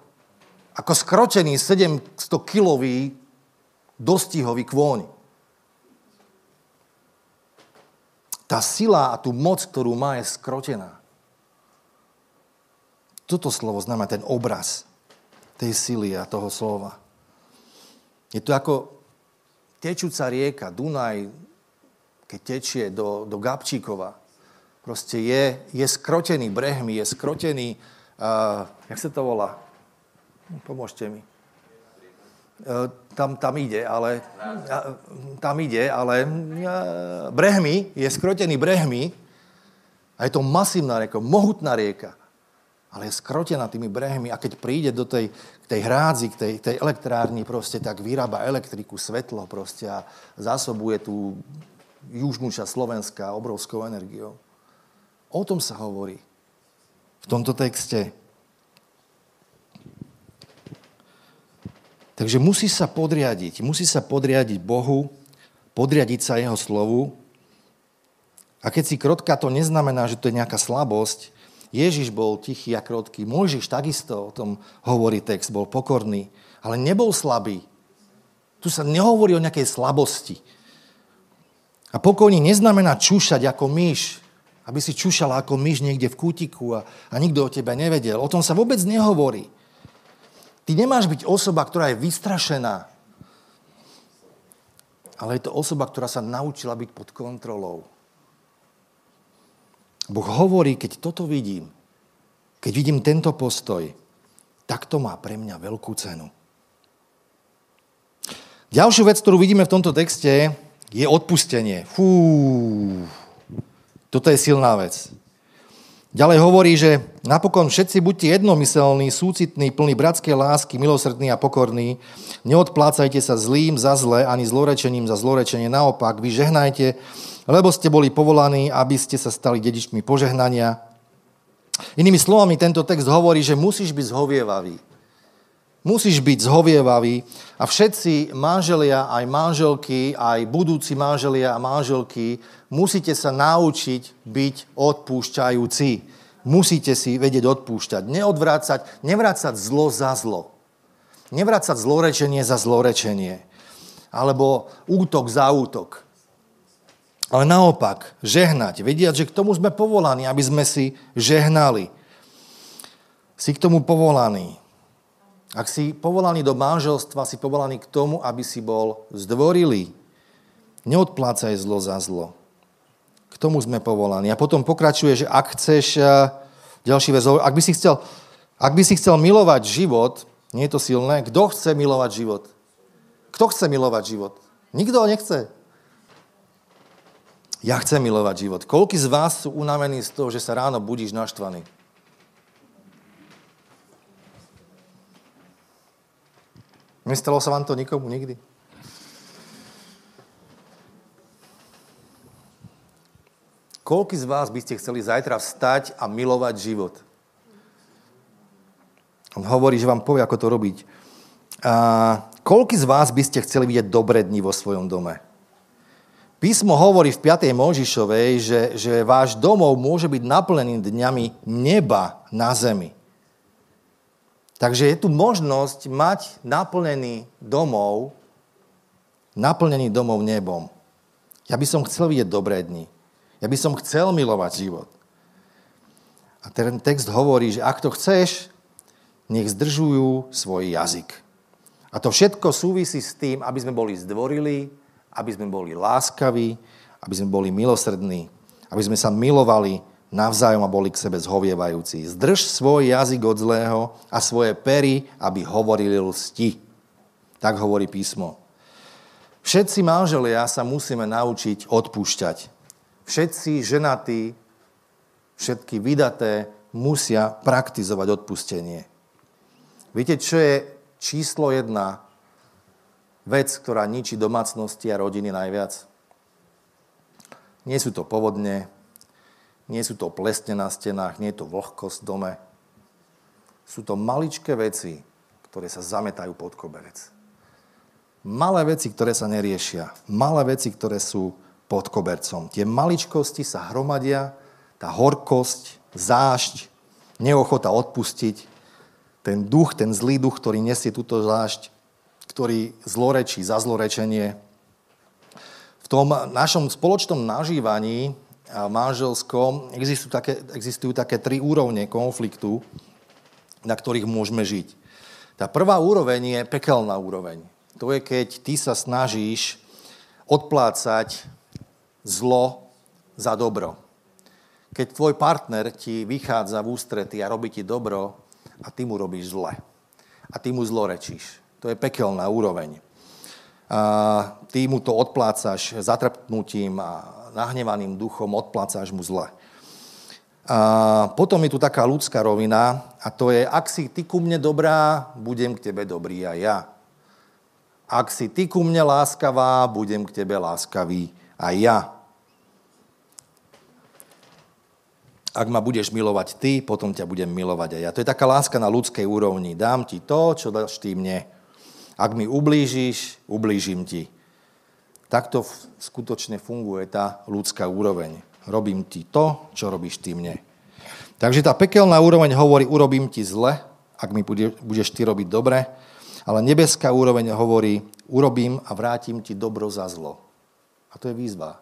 ako skročený 700-kilový dostihový kôň. Tá sila a tú moc, ktorú má, je skrotená. Toto slovo znamená ten obraz tej sily a toho slova. Je to ako tečúca rieka, Dunaj, keď tečie do, do Gabčíkova. Proste je, je skrotený brehmi, je skrotený, uh, jak sa to volá? Pomôžte mi. Uh, tam, tam ide, ale uh, tam ide, ale brehmi, je skrotený brehmi a je to masívna rieka, mohutná rieka ale je skrotená tými brehmi a keď príde do tej, tej hrádzi, k tej, tej elektrárni proste, tak vyrába elektriku, svetlo proste a zásobuje tú južnú časť Slovenska obrovskou energiou. O tom sa hovorí v tomto texte. Takže musí sa podriadiť, musí sa podriadiť Bohu, podriadiť sa Jeho slovu. A keď si krotka, to neznamená, že to je nejaká slabosť, Ježiš bol tichý a krotký. Mojžiš takisto o tom hovorí text, bol pokorný, ale nebol slabý. Tu sa nehovorí o nejakej slabosti. A pokojný neznamená čúšať ako myš, aby si čúšala ako myš niekde v kútiku a, a nikto o tebe nevedel. O tom sa vôbec nehovorí. Ty nemáš byť osoba, ktorá je vystrašená, ale je to osoba, ktorá sa naučila byť pod kontrolou. Boh hovorí, keď toto vidím, keď vidím tento postoj, tak to má pre mňa veľkú cenu. Ďalšiu vec, ktorú vidíme v tomto texte, je odpustenie. Fú, toto je silná vec. Ďalej hovorí, že napokon všetci buďte jednomyselní, súcitní, plní bratskej lásky, milosrdní a pokorní. Neodplácajte sa zlým za zle, ani zlorečením za zlorečenie. Naopak, vy žehnajte, lebo ste boli povolaní, aby ste sa stali dedičmi požehnania. Inými slovami, tento text hovorí, že musíš byť zhovievavý. Musíš byť zhovievavý a všetci manželia, aj manželky, aj budúci manželia a manželky musíte sa naučiť byť odpúšťajúci. Musíte si vedieť odpúšťať. Neodvrácať, nevrácať zlo za zlo. Nevrácať zlorečenie za zlorečenie. Alebo útok za útok. Ale naopak, žehnať, vediať, že k tomu sme povolaní, aby sme si žehnali. Si k tomu povolaný. Ak si povolaný do manželstva, si povolaný k tomu, aby si bol zdvorilý. Neodplácaj zlo za zlo. K tomu sme povolaní. A potom pokračuje, že ak chceš, eh, ďalší vec, ak by si chcel, ak by si chcel milovať život, nie je to silné, kto chce milovať život? Kto chce milovať život? Nikto nechce. Ja chcem milovať život. Koľko z vás sú unavení z toho, že sa ráno budíš naštvaný? Nestalo sa vám to nikomu nikdy? Koľko z vás by ste chceli zajtra vstať a milovať život? On hovorí, že vám povie, ako to robiť. A koľko z vás by ste chceli vidieť dobré dni vo svojom dome? Písmo hovorí v 5. Možišovej, že, že váš domov môže byť naplnený dňami neba na zemi. Takže je tu možnosť mať naplnený domov, naplnený domov nebom. Ja by som chcel vidieť dobré dni. Ja by som chcel milovať život. A ten text hovorí, že ak to chceš, nech zdržujú svoj jazyk. A to všetko súvisí s tým, aby sme boli zdvorili, aby sme boli láskaví, aby sme boli milosrdní, aby sme sa milovali navzájom a boli k sebe zhovievajúci. Zdrž svoj jazyk od zlého a svoje pery, aby hovorili lsti. Tak hovorí písmo. Všetci manželia sa musíme naučiť odpúšťať. Všetci ženatí, všetky vydaté musia praktizovať odpustenie. Viete, čo je číslo jedna vec, ktorá ničí domácnosti a rodiny najviac. Nie sú to povodne, nie sú to plesne na stenách, nie je to vlhkosť v dome. Sú to maličké veci, ktoré sa zametajú pod koberec. Malé veci, ktoré sa neriešia. Malé veci, ktoré sú pod kobercom. Tie maličkosti sa hromadia, tá horkosť, zášť, neochota odpustiť, ten duch, ten zlý duch, ktorý nesie túto zášť, ktorý zlorečí za zlorečenie. V tom našom spoločnom nažívaní manželskom existujú také, existujú také tri úrovne konfliktu, na ktorých môžeme žiť. Tá prvá úroveň je pekelná úroveň. To je, keď ty sa snažíš odplácať zlo za dobro. Keď tvoj partner ti vychádza v ústrety a robí ti dobro a ty mu robíš zle. A ty mu zlorečíš. To je pekelná úroveň. A ty mu to odplácaš zatrpnutím a nahnevaným duchom, odplácaš mu zle. A potom je tu taká ľudská rovina a to je, ak si ty ku mne dobrá, budem k tebe dobrý aj ja. Ak si ty ku mne láskavá, budem k tebe láskavý aj ja. Ak ma budeš milovať ty, potom ťa budem milovať aj ja. To je taká láska na ľudskej úrovni. Dám ti to, čo dáš ty mne. Ak mi ublížiš, ublížim ti. Takto skutočne funguje tá ľudská úroveň. Robím ti to, čo robíš ty mne. Takže tá pekelná úroveň hovorí, urobím ti zle, ak mi budeš ty robiť dobre, ale nebeská úroveň hovorí, urobím a vrátim ti dobro za zlo. A to je výzva.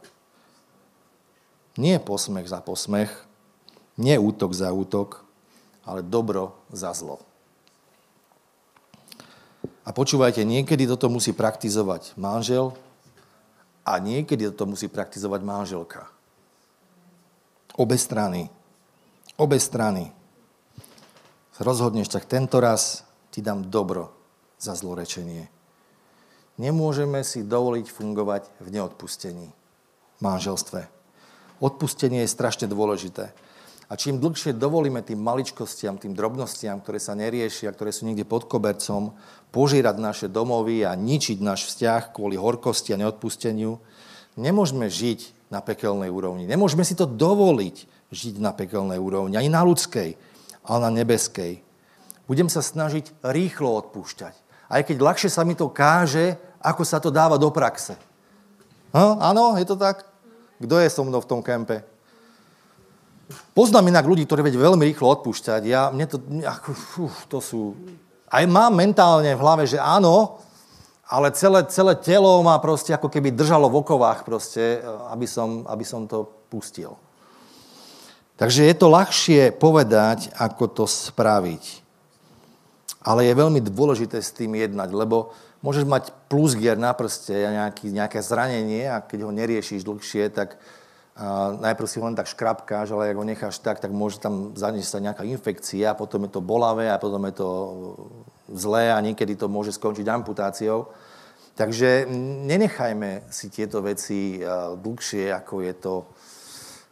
Nie posmech za posmech, nie útok za útok, ale dobro za zlo. A počúvajte, niekedy toto musí praktizovať manžel a niekedy toto musí praktizovať manželka. Obe strany. Obe strany. Rozhodneš, tak tento raz ti dám dobro za zlorečenie. Nemôžeme si dovoliť fungovať v neodpustení v manželstve. Odpustenie je strašne dôležité. A čím dlhšie dovolíme tým maličkostiam, tým drobnostiam, ktoré sa neriešia, ktoré sú niekde pod kobercom, požírať naše domovy a ničiť náš vzťah kvôli horkosti a neodpusteniu, nemôžeme žiť na pekelnej úrovni. Nemôžeme si to dovoliť žiť na pekelnej úrovni, ani na ľudskej, ale na nebeskej. Budem sa snažiť rýchlo odpúšťať. Aj keď ľahšie sa mi to káže, ako sa to dáva do praxe. Áno, je to tak? Kto je so mnou v tom kempe? Poznám inak ľudí, ktorí vedia veľmi rýchlo odpúšťať. Ja, mne to, ako, uf, to sú... Aj mám mentálne v hlave, že áno, ale celé, celé telo ma proste ako keby držalo v okovách proste, aby som, aby som to pustil. Takže je to ľahšie povedať, ako to spraviť. Ale je veľmi dôležité s tým jednať, lebo môžeš mať gier na prste nejaký, nejaké zranenie a keď ho neriešiš dlhšie, tak a najprv si ho len tak škrapkáš, ale ak ho necháš tak, tak môže tam zaniesť sa nejaká infekcia, potom je to bolavé a potom je to zlé a niekedy to môže skončiť amputáciou. Takže nenechajme si tieto veci dlhšie, ako je to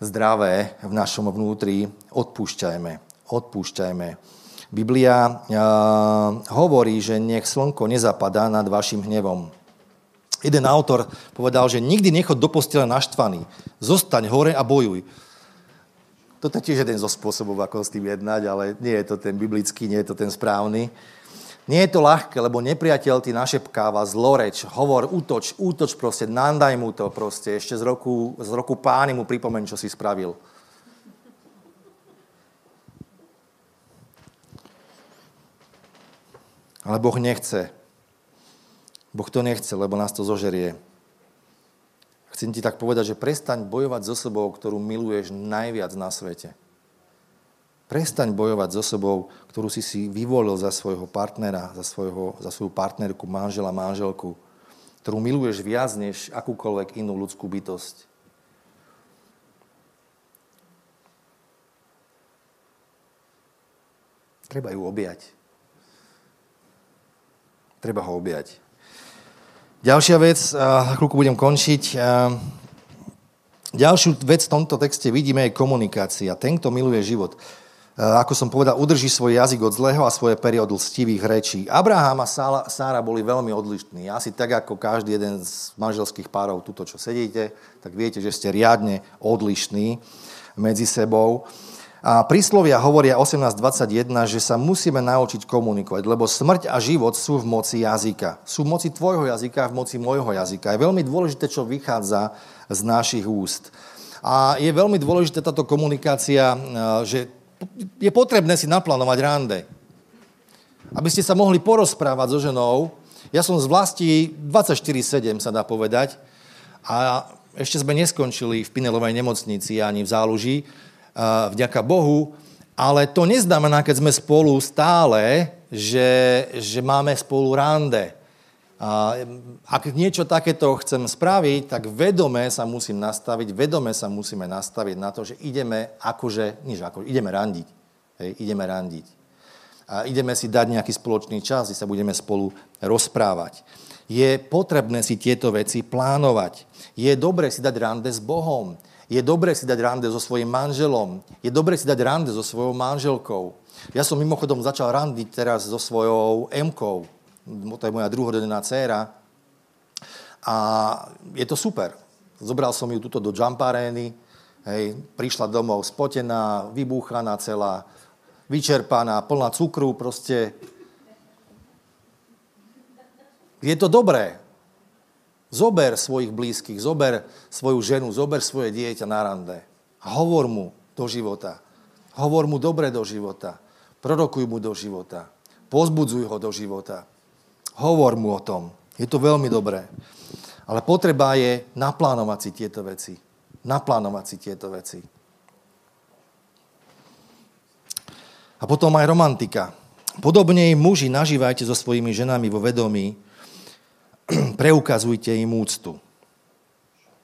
zdravé v našom vnútri. Odpúšťajme, odpúšťajme. Biblia hovorí, že nech slnko nezapadá nad vašim hnevom Jeden autor povedal, že nikdy nechod do postele naštvaný. Zostaň hore a bojuj. Toto je tiež jeden zo spôsobov, ako s tým jednať, ale nie je to ten biblický, nie je to ten správny. Nie je to ľahké, lebo nepriateľ ti našepkáva zloreč, hovor, útoč, útoč proste, nandaj mu to proste, ešte z roku, z roku pány mu pripomeň, čo si spravil. Ale Boh nechce, Boh to nechce, lebo nás to zožerie. Chcem ti tak povedať, že prestaň bojovať so sobou, ktorú miluješ najviac na svete. Prestaň bojovať so sobou, ktorú si si vyvolil za svojho partnera, za, svojho, za svoju partnerku, manžela, manželku, ktorú miluješ viac než akúkoľvek inú ľudskú bytosť. Treba ju objať. Treba ho objať. Ďalšia vec, a chvíľku budem končiť. Ďalšiu vec v tomto texte vidíme je komunikácia. Ten, kto miluje život. Ako som povedal, udrží svoj jazyk od zlého a svoje pery od lstivých rečí. Abraham a Sára boli veľmi odlišní. Asi tak, ako každý jeden z manželských párov, tuto čo sedíte, tak viete, že ste riadne odlišní medzi sebou. A príslovia hovoria 18.21, že sa musíme naučiť komunikovať, lebo smrť a život sú v moci jazyka. Sú v moci tvojho jazyka a v moci môjho jazyka. Je veľmi dôležité, čo vychádza z našich úst. A je veľmi dôležité táto komunikácia, e, že je potrebné si naplánovať rande. Aby ste sa mohli porozprávať so ženou Ja som z vlasti 24-7, sa dá povedať. A ešte sme neskončili v Pinelovej nemocnici ani v záluži, vďaka Bohu. Ale to neznamená, keď sme spolu stále, že, že máme spolu rande. A ak niečo takéto chcem spraviť, tak vedome sa musím nastaviť, vedome sa musíme nastaviť na to, že ideme akože, nič ako, ideme randiť. Hej, ideme randiť. A ideme si dať nejaký spoločný čas, kde sa budeme spolu rozprávať. Je potrebné si tieto veci plánovať. Je dobre si dať rande s Bohom. Je dobre si dať rande so svojím manželom. Je dobre si dať rande so svojou manželkou. Ja som mimochodom začal randiť teraz so svojou M-kou to je moja druhodenná dcéra. A je to super. Zobral som ju tuto do jump arény, hej, prišla domov spotená, vybúchaná celá, vyčerpaná, plná cukru, proste. Je to dobré. Zober svojich blízkych, zober svoju ženu, zober svoje dieťa na rande. Hovor mu do života. Hovor mu dobre do života. Prorokuj mu do života. Pozbudzuj ho do života. Hovor mu o tom. Je to veľmi dobré. Ale potreba je naplánovať si tieto veci. Naplánovať si tieto veci. A potom aj romantika. Podobne muži nažívajte so svojimi ženami vo vedomí, preukazujte im úctu.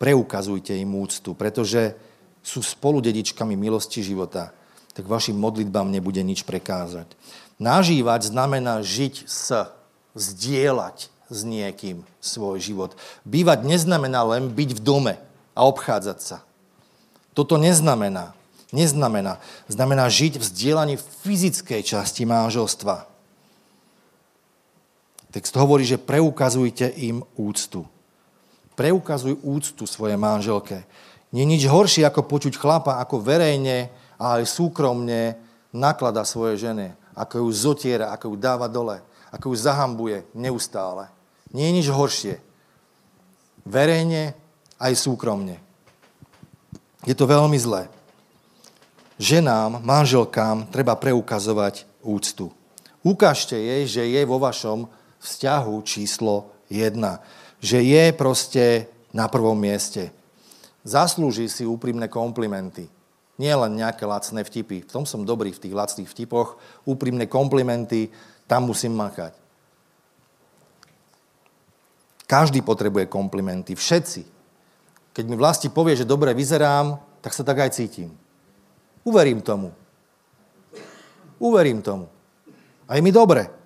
Preukazujte im úctu, pretože sú spolu dedičkami milosti života, tak vašim modlitbám nebude nič prekázať. Nažívať znamená žiť s zdieľať s niekým svoj život. Bývať neznamená len byť v dome a obchádzať sa. Toto neznamená. Neznamená. Znamená žiť v zdieľaní fyzickej časti manželstva. Text hovorí, že preukazujte im úctu. Preukazuj úctu svojej manželke. Nie nič horšie, ako počuť chlapa, ako verejne a aj súkromne naklada svoje žene. Ako ju zotiera, ako ju dáva dole ako ju zahambuje neustále. Nie je nič horšie. Verejne aj súkromne. Je to veľmi zlé. Ženám, manželkám treba preukazovať úctu. Ukážte jej, že je vo vašom vzťahu číslo jedna. Že je proste na prvom mieste. Zaslúži si úprimné komplimenty. Nie len nejaké lacné vtipy. V tom som dobrý v tých lacných vtipoch. Úprimné komplimenty, tam musím makať. Každý potrebuje komplimenty. Všetci. Keď mi vlasti povie, že dobre vyzerám, tak sa tak aj cítim. Uverím tomu. Uverím tomu. A je mi dobre.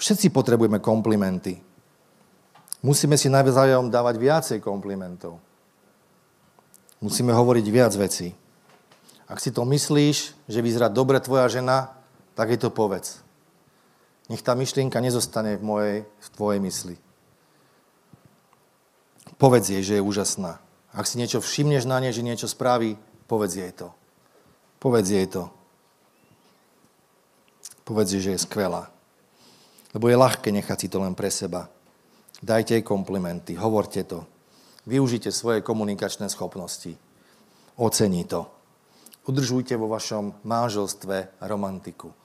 Všetci potrebujeme komplimenty. Musíme si navzájom dávať viacej komplimentov. Musíme hovoriť viac vecí. Ak si to myslíš, že vyzerá dobre tvoja žena, tak je to povedz. Nech tá myšlienka nezostane v, mojej, v tvojej mysli. Povedz jej, že je úžasná. Ak si niečo všimneš na nej, že niečo spraví, povedz jej to. Povedz jej to. Povedz jej, že je skvelá. Lebo je ľahké nechať si to len pre seba. Dajte jej komplimenty, hovorte to. Využite svoje komunikačné schopnosti. Ocení to. Udržujte vo vašom manželstve romantiku.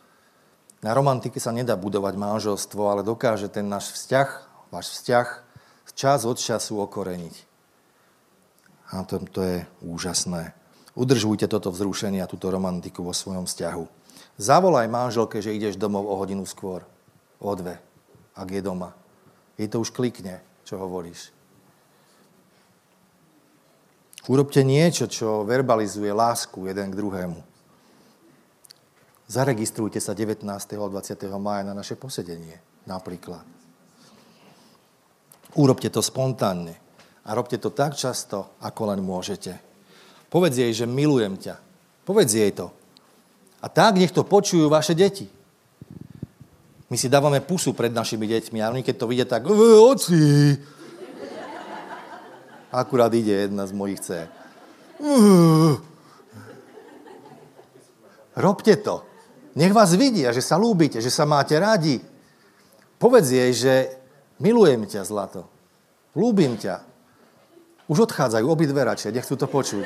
Na romantike sa nedá budovať manželstvo, ale dokáže ten náš vzťah, váš vzťah, čas od času okoreniť. A to, to je úžasné. Udržujte toto vzrušenie a túto romantiku vo svojom vzťahu. Zavolaj manželke, že ideš domov o hodinu skôr. O dve, ak je doma. Jej to už klikne, čo hovoríš. Urobte niečo, čo verbalizuje lásku jeden k druhému. Zaregistrujte sa 19. a 20. maja na naše posedenie, napríklad. Urobte to spontánne a robte to tak často, ako len môžete. Povedz jej, že milujem ťa. Povedz jej to. A tak nech to počujú vaše deti. My si dávame pusu pred našimi deťmi a oni keď to vidia, tak oci. Akurát ide jedna z mojich dcer. Robte to. Nech vás vidia, že sa lúbite, že sa máte radi. Povedz jej, že milujem ťa, zlato. Lúbim ťa. Už odchádzajú obidve radšej, nechcú to počuť.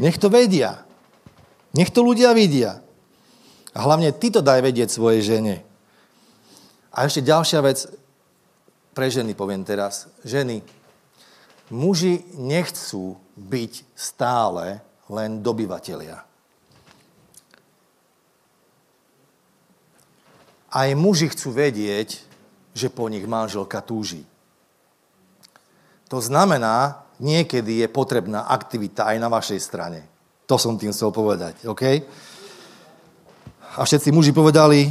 Nech to vedia. Nech to ľudia vidia. A hlavne ty to daj vedieť svojej žene. A ešte ďalšia vec, pre ženy poviem teraz. Ženy, muži nechcú byť stále len dobyvatelia. Aj muži chcú vedieť, že po nich manželka túži. To znamená, niekedy je potrebná aktivita aj na vašej strane. To som tým chcel povedať, OK? A všetci muži povedali,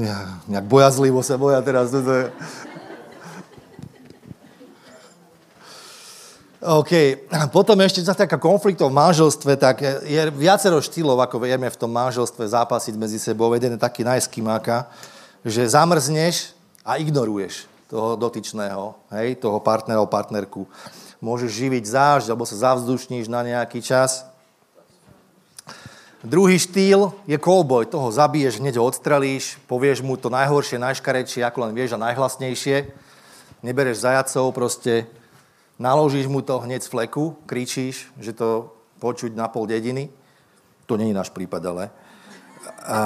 ja, nejak bojazlivo sa boja teraz. OK. Potom ešte taká konfliktov v manželstve, tak je viacero štýlov, ako vieme v tom manželstve zápasiť medzi sebou. Jeden je taký najskimáka, že zamrzneš a ignoruješ toho dotyčného, hej, toho partnera partnerku. Môžeš živiť zážď, alebo sa zavzdušníš na nejaký čas. Druhý štýl je cowboy. Toho zabiješ, hneď ho odstrelíš, povieš mu to najhoršie, najškarečšie, ako len vieš a najhlasnejšie. Nebereš zajacov, proste naložíš mu to hneď z fleku, kričíš, že to počuť na pol dediny. To není náš prípad, ale. A,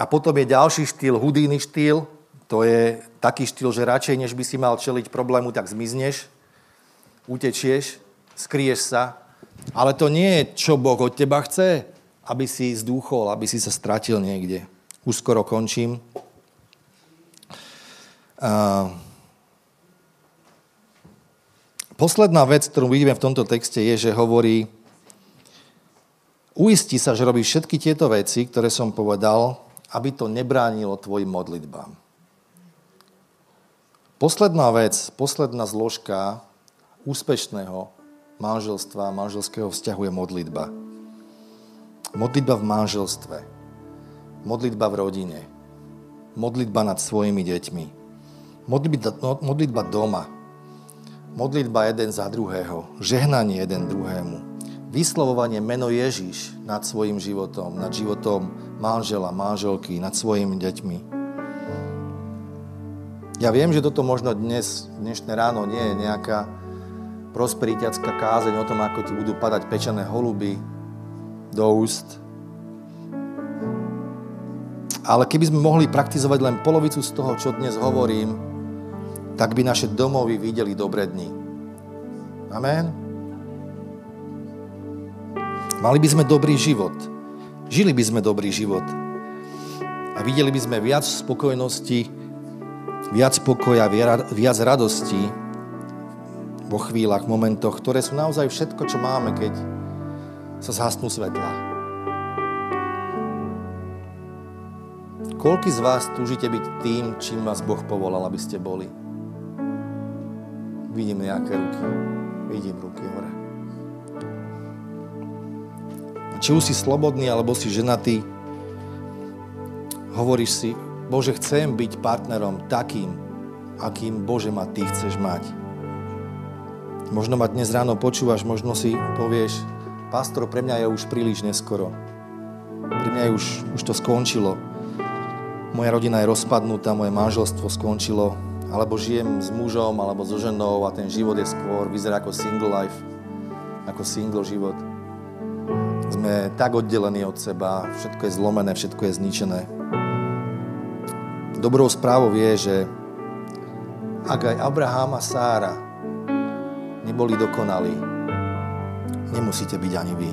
a potom je ďalší štýl, hudíny štýl. To je taký štýl, že radšej, než by si mal čeliť problému, tak zmizneš, utečieš, skrieš sa. Ale to nie je, čo Boh od teba chce, aby si zdúchol, aby si sa stratil niekde. Už skoro končím. Uh, Posledná vec, ktorú vidíme v tomto texte, je, že hovorí, uisti sa, že robíš všetky tieto veci, ktoré som povedal, aby to nebránilo tvojim modlitbám. Posledná vec, posledná zložka úspešného manželstva, manželského vzťahu je modlitba. Modlitba v manželstve. Modlitba v rodine. Modlitba nad svojimi deťmi. Modlitba, modlitba doma modlitba jeden za druhého, žehnanie jeden druhému, vyslovovanie meno Ježiš nad svojim životom, nad životom manžela, manželky, nad svojimi deťmi. Ja viem, že toto možno dnes, dnešné ráno nie je nejaká prosperitiacká kázeň o tom, ako ti budú padať pečené holuby do úst. Ale keby sme mohli praktizovať len polovicu z toho, čo dnes hovorím, tak by naše domovy videli dobré dni. Amen. Mali by sme dobrý život. Žili by sme dobrý život. A videli by sme viac spokojnosti, viac pokoja, viac radosti vo chvíľach, momentoch, ktoré sú naozaj všetko, čo máme, keď sa zhasnú svetla. Koľký z vás túžite byť tým, čím vás Boh povolal, aby ste boli? Vidím nejaké ruky. Vidím ruky hore. Či už si slobodný, alebo si ženatý, hovoríš si, Bože, chcem byť partnerom takým, akým, Bože, ma Ty chceš mať. Možno ma dnes ráno počúvaš, možno si povieš, pastor, pre mňa je už príliš neskoro. Pre mňa je už, už to skončilo. Moja rodina je rozpadnutá, moje manželstvo skončilo, alebo žijem s mužom, alebo so ženou a ten život je skôr, vyzerá ako single life, ako single život. Sme tak oddelení od seba, všetko je zlomené, všetko je zničené. Dobrou správou je, že ak aj Abraham a Sára neboli dokonalí, nemusíte byť ani vy.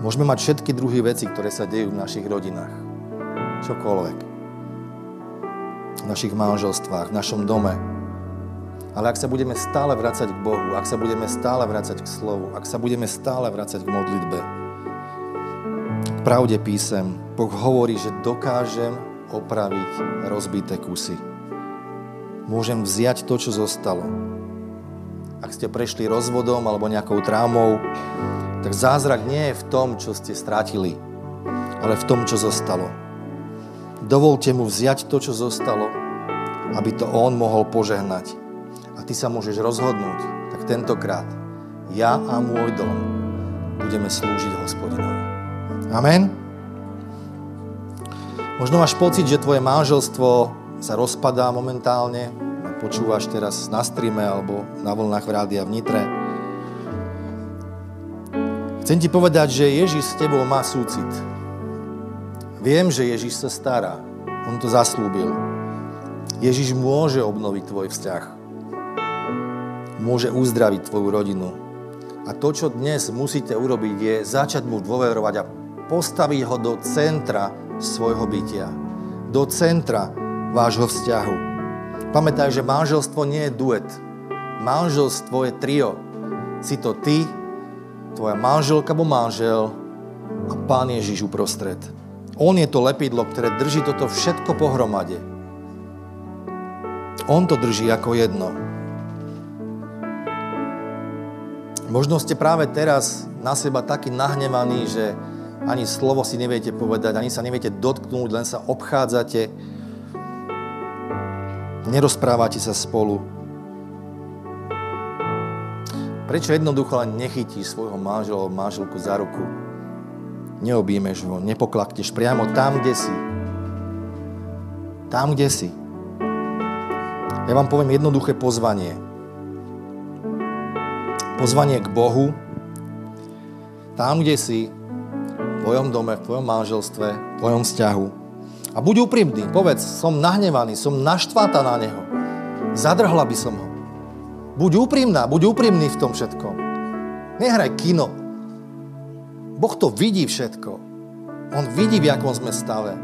Môžeme mať všetky druhy veci, ktoré sa dejú v našich rodinách. Čokoľvek v našich manželstvách, v našom dome. Ale ak sa budeme stále vracať k Bohu, ak sa budeme stále vracať k slovu, ak sa budeme stále vracať k modlitbe, pravde písem, Boh hovorí, že dokážem opraviť rozbité kusy. Môžem vziať to, čo zostalo. Ak ste prešli rozvodom alebo nejakou traumou, tak zázrak nie je v tom, čo ste strátili, ale v tom, čo zostalo. Dovolte mu vziať to, čo zostalo, aby to on mohol požehnať. A ty sa môžeš rozhodnúť, tak tentokrát ja a môj dom budeme slúžiť hospodinovi. Amen. Možno máš pocit, že tvoje manželstvo sa rozpadá momentálne, počúvaš teraz na streame alebo na vlnách v rádia v Nitre. Chcem ti povedať, že Ježiš s tebou má súcit. Viem, že Ježiš sa stará. On to zaslúbil. Ježiš môže obnoviť tvoj vzťah. Môže uzdraviť tvoju rodinu. A to, čo dnes musíte urobiť, je začať mu dôverovať a postaviť ho do centra svojho bytia. Do centra vášho vzťahu. Pamätaj, že manželstvo nie je duet. Manželstvo je trio. Si to ty, tvoja manželka alebo manžel a Pán Ježiš uprostred. On je to lepidlo, ktoré drží toto všetko pohromade. On to drží ako jedno. Možno ste práve teraz na seba taký nahnevaný, že ani slovo si neviete povedať, ani sa neviete dotknúť, len sa obchádzate, nerozprávate sa spolu. Prečo jednoducho len nechytíš svojho manžela alebo manželku za ruku? Neobímeš ho, nepoklakneš priamo tam, kde si. Tam, kde si. Ja vám poviem jednoduché pozvanie. Pozvanie k Bohu. Tam, kde si, v tvojom dome, v tvojom manželstve, v tvojom vzťahu. A buď úprimný, povedz, som nahnevaný, som naštváta na neho. Zadrhla by som ho. Buď úprimná, buď úprimný v tom všetkom. Nehraj kino. Boh to vidí všetko. On vidí, v akom sme stave.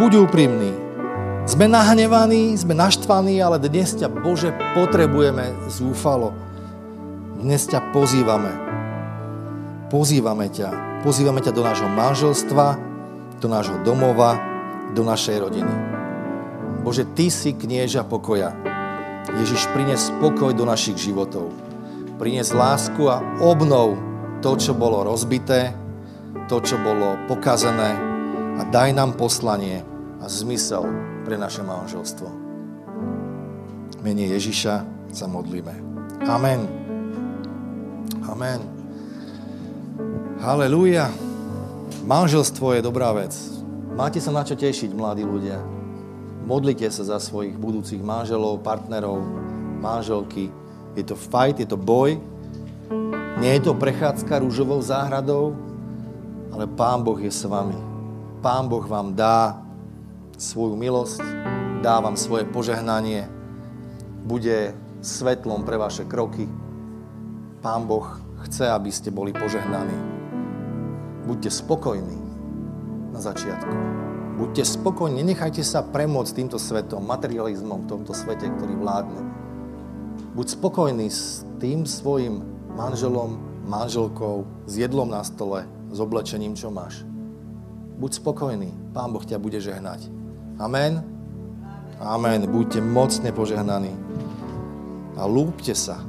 Buď úprimný. Sme nahnevaní, sme naštvaní, ale dnes ťa, Bože, potrebujeme zúfalo. Dnes ťa pozývame. Pozývame ťa. Pozývame ťa do nášho manželstva, do nášho domova, do našej rodiny. Bože, Ty si knieža pokoja. Ježiš prinies spokoj do našich životov. Prinies lásku a obnov to, čo bolo rozbité, to, čo bolo pokazané a daj nám poslanie a zmysel pre naše manželstvo. Mene Ježiša sa modlíme. Amen. Amen. Halelúja. Manželstvo je dobrá vec. Máte sa na čo tešiť, mladí ľudia. Modlite sa za svojich budúcich manželov, partnerov, manželky. Je to fight, je to boj. Nie je to prechádzka rúžovou záhradou, ale Pán Boh je s vami. Pán Boh vám dá svoju milosť, dá vám svoje požehnanie, bude svetlom pre vaše kroky. Pán Boh chce, aby ste boli požehnaní. Buďte spokojní na začiatku. Buďte spokojní, nenechajte sa premôcť týmto svetom, materializmom v tomto svete, ktorý vládne. Buď spokojný s tým svojim manželom, manželkou, s jedlom na stole, s oblečením, čo máš. Buď spokojný, Pán Boh ťa bude žehnať. Amen. Amen. Buďte mocne požehnaní. A lúbte sa.